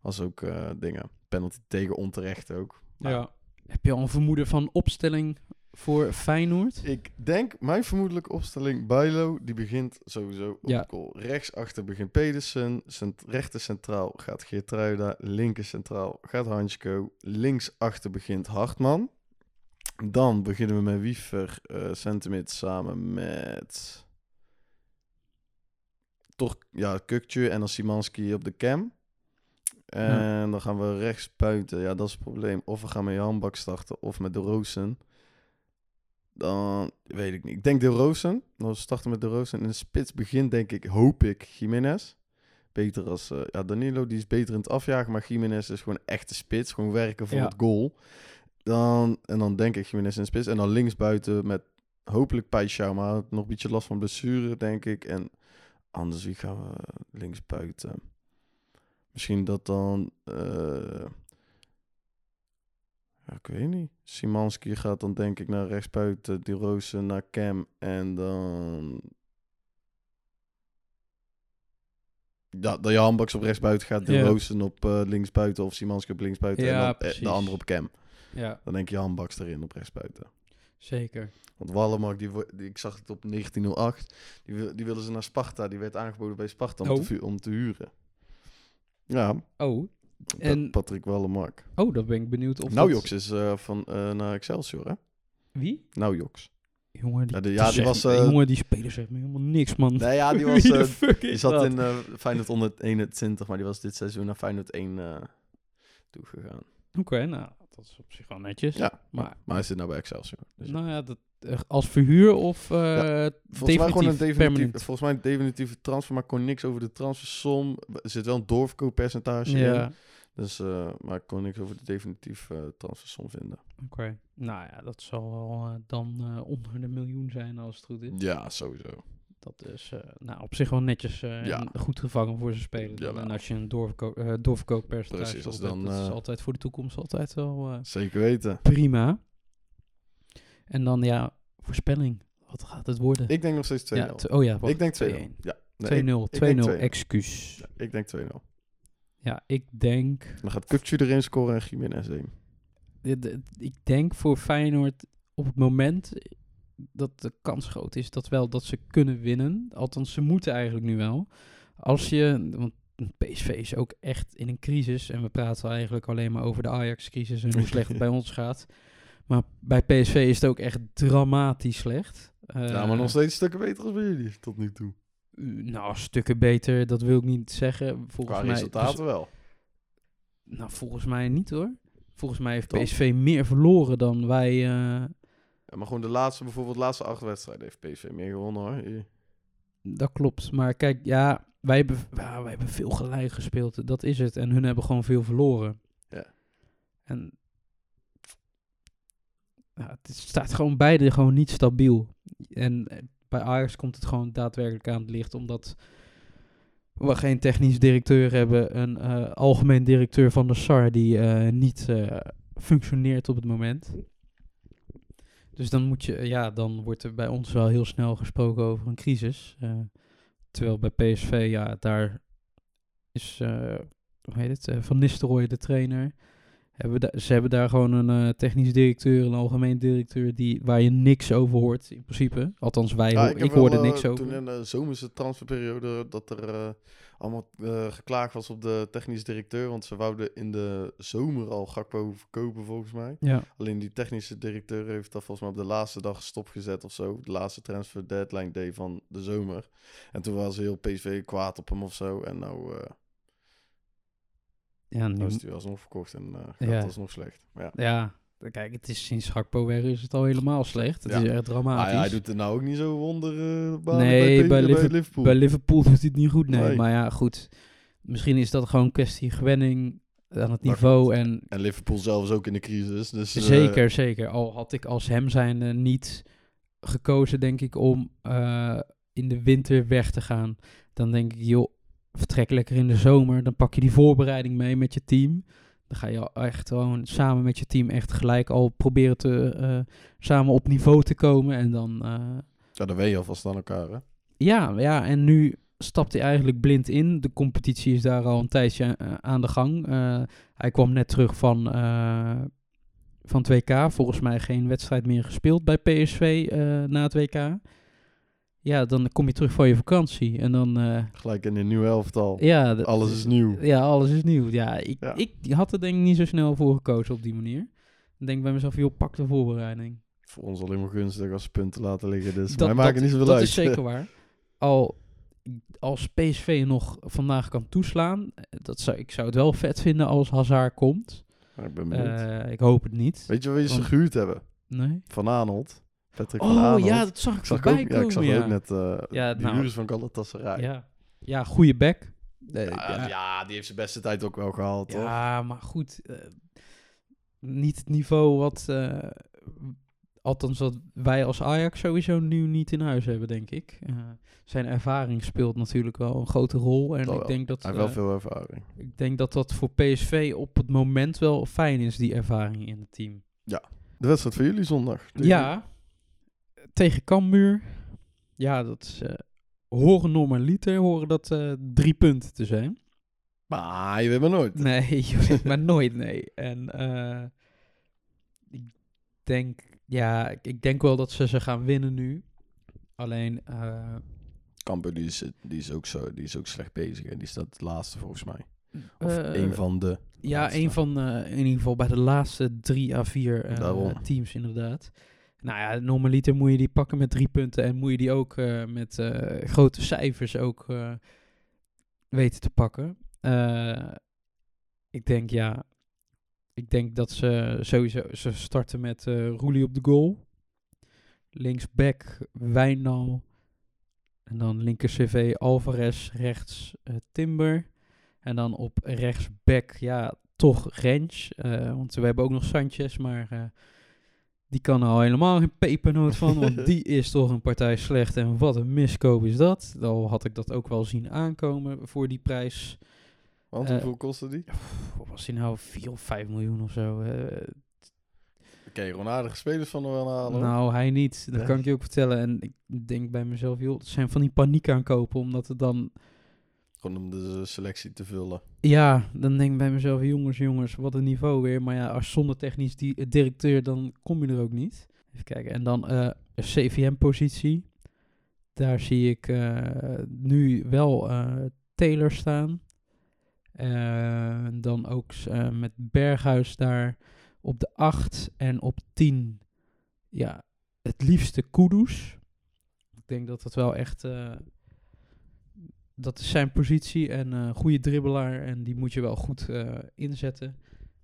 was ook eh, dingen. Penalty tegen onterecht ook. Maar ja. Heb je al een vermoeden van opstelling voor Feyenoord? Ik denk, mijn vermoedelijke opstelling, Bijlo, die begint sowieso op Ja. goal. Rechtsachter begint Pedersen, cent rechter centraal gaat Geertruida, linker centraal gaat Hansko, linksachter begint Hartman. Dan beginnen we met Wiever eh Centimeter samen met... Toch, ja, Kukje en dan Simanski op de cam. En dan gaan we rechts buiten. Ja, dat is het probleem. Of we gaan met Jan Bak starten of met de Roosen. Dan weet ik niet. Ik denk de Roosen. Dan starten met de Roosen. In de spits begint denk ik, hoop ik, Jiménez. Beter als... eh, ja, Danilo die is beter in het afjagen. Maar Jiménez is gewoon echt de spits. Gewoon werken voor Ja. het goal. Dan, en dan denk ik Jiménez in de spits. En dan links buiten met hopelijk Paixão. Maar nog een beetje last van blessure, denk ik. En anders wie gaan we links buiten? Misschien dat dan... eh, ja, ik weet niet. Simanski gaat dan denk ik naar rechtsbuiten. Die Rozen naar Cam. En dan... Ja, dat je handbaks op rechtsbuiten gaat. De. Rozen op eh, linksbuiten. Of Simanski op linksbuiten. Ja, en dan, eh, de andere op Cam. Ja, Dan denk je handbaks erin op rechtsbuiten. zeker. Want Wallenmark, die, die, ik zag het op 1908. Die, die wilden ze naar Sparta. Die werd aangeboden bij Sparta om, Oh. te, om te huren. Ja, Oh, En- Patrick Wallenmark. oh, dan ben ik benieuwd of Nou, dat- Joks is eh, van eh, naar Excelsior, hè? Wie? Nou, Joks. Jongen, die, Ja, die- ja, die was, eh, jongen, die speler zegt me helemaal niks, man. Nee, ja, die was... Die zat dat? in Feyenoord onder 21, maar die was dit seizoen naar Feyenoord 1 eh toegegaan. Oké, nou, dat is op zich wel netjes. Ja, Maar- maar, hij zit nou bij Excelsior. Dus Nou ja, dat, eh, als verhuur of eh volgens mij gewoon een definitief volgens mij een definitieve transfer, maar ik kon niks over de transfersom. Er zit wel een doorverkooppercentage in. Ja, Dus, eh, maar ik kon niks over de definitieve eh, transfersom vinden. oké. Nou ja, dat zal wel dan onder de miljoen zijn als het goed is. Ja, sowieso. Dat is eh, nou, op zich wel netjes Ja. en goed gevangen voor zijn speler. dan. Jawel. En als je een doorverko eh, doorverkooppercentage Precies, hebt, dan, dat is altijd voor de toekomst altijd wel Zeker weten. prima. En dan ja, voorspelling. Wat gaat het worden? Ik denk nog steeds 2-0. ja, oh ja, wacht, ik denk 2-0. 2-1. Ja, 2-0, nee, 2-0, ik- ik denk 2-0. excuus. Ja, ik denk 2-0. Ja, ik denk... Dan gaat Kukcu erin scoren en Jiménez de- Ik denk voor Feyenoord op het moment dat de kans groot is dat wel dat ze kunnen winnen. Althans, ze moeten eigenlijk nu wel. Als je, want PSV is ook echt in een crisis. En we praten eigenlijk alleen maar over de Ajax-crisis en hoe slecht het bij ons gaat. Maar bij PSV is het ook echt dramatisch slecht. ja, maar Eh, nog steeds stukken beter als bij jullie tot nu toe. Nou, stukken beter, dat wil ik niet zeggen. Volgens Qua mij, resultaten wel. nou, volgens mij niet hoor. Volgens mij heeft? PSV meer verloren dan wij. eh, Ja, maar gewoon de laatste, bijvoorbeeld de laatste acht wedstrijden heeft PSV meer gewonnen hoor. Dat klopt. Maar kijk, ja, wij hebben, ja, wij hebben veel gelijk gespeeld. Dat is het. En hun hebben gewoon veel verloren. Ja. En ja, het staat gewoon beide gewoon niet stabiel. En eh, bij Ajax komt het gewoon daadwerkelijk aan het licht. Omdat we geen technisch directeur hebben. Een eh, algemeen directeur van de SAR die eh, niet functioneert op het moment. Dus dan moet je, ja, dan wordt er bij ons wel heel snel gesproken over een crisis. Eh, terwijl bij PSV, ja, daar is, eh, hoe heet het, eh, Van Nistelrooy de trainer. Hebben da- ze hebben daar gewoon een eh, technisch directeur, een algemeen directeur, die, waar je niks over hoort, in principe. Althans, wij, Ja, ho- ik, wel, hoorde eh, niks over. Toen in de zomerse transferperiode dat er eh, allemaal eh, geklaagd was op de technisch directeur. Want ze wouden in de zomer al Gakpo verkopen volgens mij. Ja, Alleen die technische directeur heeft dat volgens mij op de laatste dag stopgezet of zo. De laatste transfer deadline day van de zomer. En toen was heel PSV kwaad op hem of zo. En nou, eh ja, nu, nou is hij alsnog verkocht en eh gaat Ja. alsnog slecht. Maar ja. ja, kijk, het is sinds Gakpo weg is het al helemaal slecht. Het Ja. is echt dramatisch. Ah, ja, hij doet er nou ook niet zo wonder eh, Nee, bij, bij Liverpool. Bij Liverpool doet hij het niet goed, nee. Nee. Maar ja, goed. Misschien is dat gewoon een kwestie gewenning aan het niveau. En En Liverpool zelf is ook in de crisis. Dus, eh, zeker, zeker. Al had ik als hem zijnde niet gekozen, denk ik, om eh, in de winter weg te gaan. Dan denk ik, joh, vertrek lekker in de zomer. Dan pak je die voorbereiding mee met je team. Dan ga je echt gewoon samen met je team echt gelijk al proberen te eh, samen op niveau te komen. En dan... eh, Ja, dan weet je alvast aan elkaar, hè? ja, ja, en nu stapt hij eigenlijk blind in. De competitie is daar al een tijdje eh, aan de gang. Hij kwam net terug van, eh, van het WK. Volgens mij geen wedstrijd meer gespeeld bij PSV na het WK. Ja, dan kom je terug van je vakantie. En dan, eh, Gelijk in een nieuw elftal. ja... dat- Alles is nieuw. Ja, alles is nieuw. Ja, ik, Ja. ik had er denk ik niet zo snel voor gekozen op die manier. Denk bij mezelf, joh, pak de voorbereiding. Voor ons alleen maar gunstig als punten laten liggen. Dus dat, wij maken dat- niet zoveel dat uit. is zeker waar. Al als PSV nog vandaag kan toeslaan, eh, dat zou, ik zou het wel vet vinden als Hazard komt. Maar ik ben benieuwd. Eh, ik hoop het niet. Weet je wie ze want- gehuurd hebben? Nee. Van Arnold. Patrick van Oh ja, dat zag ik, ik zag voorbij ook, ja, ik zag komen, ook ja. net eh Ja, die nou, huurders van Galatasaray. Ja, Ja, ja goede back. Eh, ja, ja, die heeft zijn beste tijd ook wel gehaald, toch? Ja, maar goed. eh, niet het niveau wat... eh, althans wat wij als Ajax sowieso nu niet in huis hebben, denk ik. Eh, zijn ervaring speelt natuurlijk wel een grote rol. En Dat ik wel. denk dat... Hij heeft wel veel ervaring. Ik denk dat dat voor PSV op het moment wel fijn is, die ervaring in het team. De wedstrijd van jullie zondag. Ja, tegen Cambuur. Ja, dat is... eh horen normaliter, horen dat eh, drie punten te zijn. Maar je weet maar nooit. Nee, je weet maar nooit, nee. En eh, ik denk... Ja, ik- denk wel dat ze ze gaan winnen nu. Alleen... eh, Kamper die is, die is ook zo, die is ook slecht bezig. En die staat het laatste volgens mij. Of een van de. Ja, laatste. een van, eh, in ieder geval bij de laatste drie à vier teams inderdaad. Nou ja, normaliter moet je die pakken met drie punten en moet je die ook eh, met eh, grote cijfers ook eh, weten te pakken. Ik denk ja, ik denk dat ze sowieso, ze starten met eh Roelie op de goal. Linksback Wijnal. En dan linker CV Alvarez, rechts Timber. En dan op rechtsback, ja, toch Rens. want we hebben ook nog Sanchez, maar die kan er al helemaal geen pepernoot van. want die is toch een partij slecht. En wat een miskoop is dat. Al had ik dat ook wel zien aankomen voor die prijs. Want eh, hoeveel kostte die? Wat was die nou? 4 of 5 miljoen of zo. eh, Oké, gewoon aardige spelers van er wel halen. nou, hij niet. Dat kan ik je ook vertellen. En ik denk bij mezelf, joh, het zijn van die paniek aankopen. Omdat het dan Om de selectie te vullen. Ja, dan denk ik bij mezelf, jongens, jongens, wat een niveau weer. Maar ja, als zonder technisch die, directeur, dan kom je er ook niet. Even kijken, en dan eh CVM-positie. Daar zie ik eh, nu wel eh, Taylor staan. Dan ook met Berghuis daar op de 8 en op 10. Ja, het liefste Kudus. Ik denk dat dat wel echt... dat is zijn positie en een goede dribbelaar. En die moet je wel goed eh, inzetten.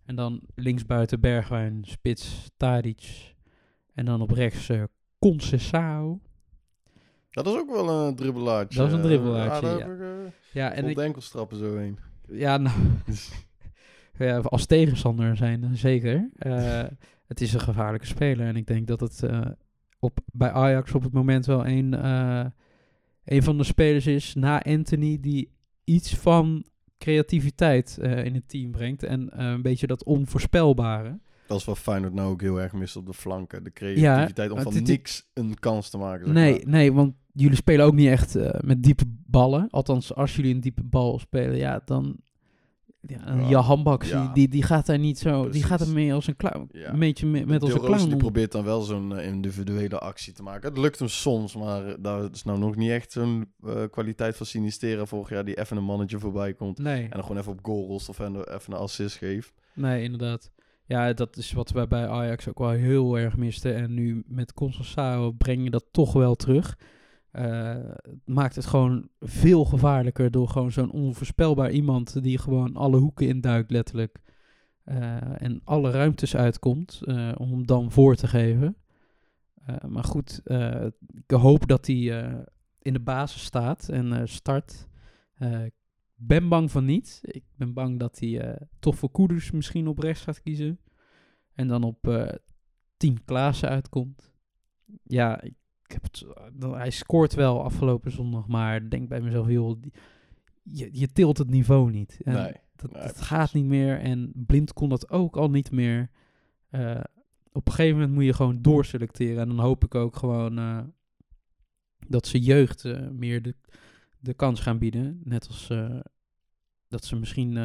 En dan linksbuiten Bergwijn, spits Tadic. En dan op rechts eh Concessao. Dat is ook wel een dribbelaartje. Dat is een dribbelaartje, Ja, ja. eh, Ja, en ik, enkelstrappen zo heen. ja, nou, ja, als tegenstander zijn, zeker. Het is een gevaarlijke speler. En ik denk dat het op, bij Ajax op het moment wel een, eh, een van de spelers is na Anthony die iets van creativiteit eh, in het team brengt. En eh, een beetje dat onvoorspelbare. Dat is wat Feyenoord nou ook heel erg mist op de flanken. De creativiteit om van niks een kans te maken. zeg Nee, maar. nee, want jullie spelen ook niet echt eh, met diepe ballen. Althans, als jullie een diepe bal spelen, ja, dan... Ja, een Ja, Jan Hambak, ja. die, die, gaat daar niet zo... Die gaat er mee als een clown. Ja. Een beetje me- met als een clown. die probeert dan wel zo'n eh, individuele actie te maken. Het lukt hem soms, maar eh, dat is nou nog niet echt zo'n eh, kwaliteit van Sinistera vorig jaar die even een mannetje voorbij komt. Nee, En dan gewoon even op goal rost of even, een assist geeft. nee, inderdaad. Ja, dat is wat we bij Ajax ook wel heel erg misten. En nu met Concessao breng je dat toch wel terug. Het maakt het gewoon veel gevaarlijker door gewoon zo'n onvoorspelbaar iemand die gewoon alle hoeken induikt letterlijk. eh, en alle ruimtes uitkomt eh, om hem dan voor te geven. Maar goed, ik hoop dat hij in de basis staat en start. Ik ben bang van niet. Ik ben bang dat hij toch voor Koeders misschien op rechts gaat kiezen. En dan op eh 10 Klaassen uitkomt. Ja, ik, ik heb het, eh, hij scoort wel afgelopen zondag, maar ik denk bij mezelf, joh, je, je tilt het niveau niet. En nee. dat, nee, dat precies. gaat niet meer. En Blind kon dat ook al niet meer. Eh, op een gegeven moment moet je gewoon doorselecteren. En dan hoop ik ook gewoon eh, dat ze jeugd meer de, de kans gaan bieden. Net als dat ze misschien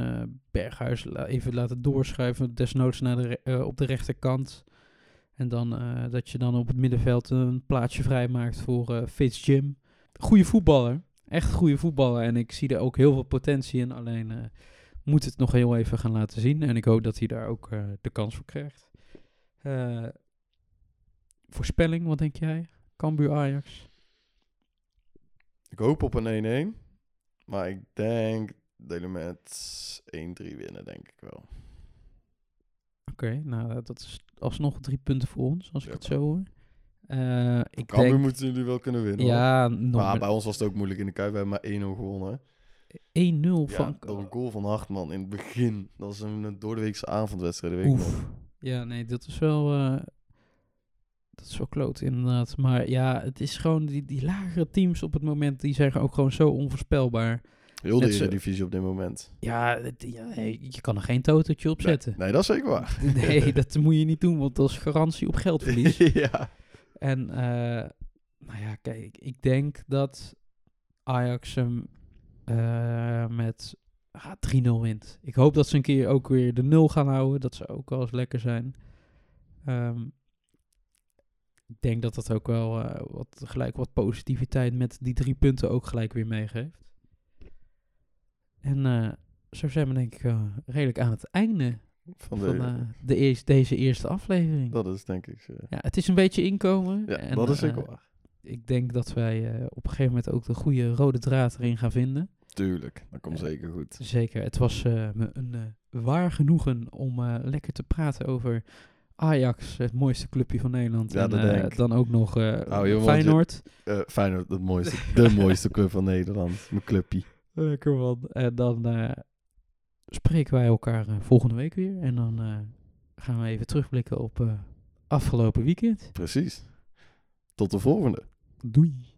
Berghuis even laten doorschuiven. Desnoods naar de, op de rechterkant. En dan eh, dat je dan op het middenveld een plaatsje vrijmaakt voor eh Fitz Jim. Goede voetballer. Echt goede voetballer. En ik zie er ook heel veel potentie in. Alleen eh, moet het nog heel even gaan laten zien. En ik hoop dat hij daar ook de kans voor krijgt. Voorspelling, wat denk jij? Cambuur Ajax? Ik hoop op een 1-1. Maar ik denk dat jullie met 1-3 winnen, denk ik wel. Oké, nou dat is alsnog drie punten voor ons, als ik Ja. het zo hoor. Eh, ik Cambuur denk, moeten jullie wel kunnen winnen. ja, nog Maar met bij ons was het ook moeilijk in de Kuip. We hebben maar 1-0 gewonnen. 1-0 Ja, van... een goal van Hartman in het begin. Dat was een, doordeweekse avondwedstrijd. Weet nog. Oef. Ja, nee, dat is wel... eh, dat is wel kloot, inderdaad. Maar ja, het is gewoon... Die, die lagere teams op het moment, die zijn ook gewoon zo onvoorspelbaar. Heel de Eredivisie op dit moment. Ja, het- ja nee, je kan er geen totertje op zetten. Nee, dat is zeker waar. Nee, dat moet je niet doen, want dat is garantie op geldverlies. ja. En, eh, nou ja, kijk, ik denk dat Ajax hem eh, met ah, 3-0 wint. Ik hoop dat ze een keer ook weer de 0 gaan houden. Dat zou ook wel eens lekker zijn. Ehm, ik denk dat dat ook wel eh, wat, gelijk wat positiviteit met die drie punten ook gelijk weer meegeeft. En eh, zo zijn we denk ik eh, redelijk aan het einde Van de, van eh, de eerst, deze eerste aflevering. dat is denk ik... eh, Ja, het is een beetje inkomen. ja, en, dat is zeker waar. Ik denk dat wij op een gegeven moment ook de goede rode draad erin gaan vinden. Tuurlijk, dat komt zeker goed. Zeker, het was me een waar genoegen om lekker te praten over Ajax, het mooiste clubje van Nederland. Ja, en dan ook nog Nou, Feyenoord. Feyenoord, het mooiste, de mooiste club van Nederland. Mijn clubpie. Lekker man. En dan eh, spreken wij elkaar eh, volgende week weer. En dan eh, gaan we even terugblikken op afgelopen weekend. Precies. Tot de volgende. Doei.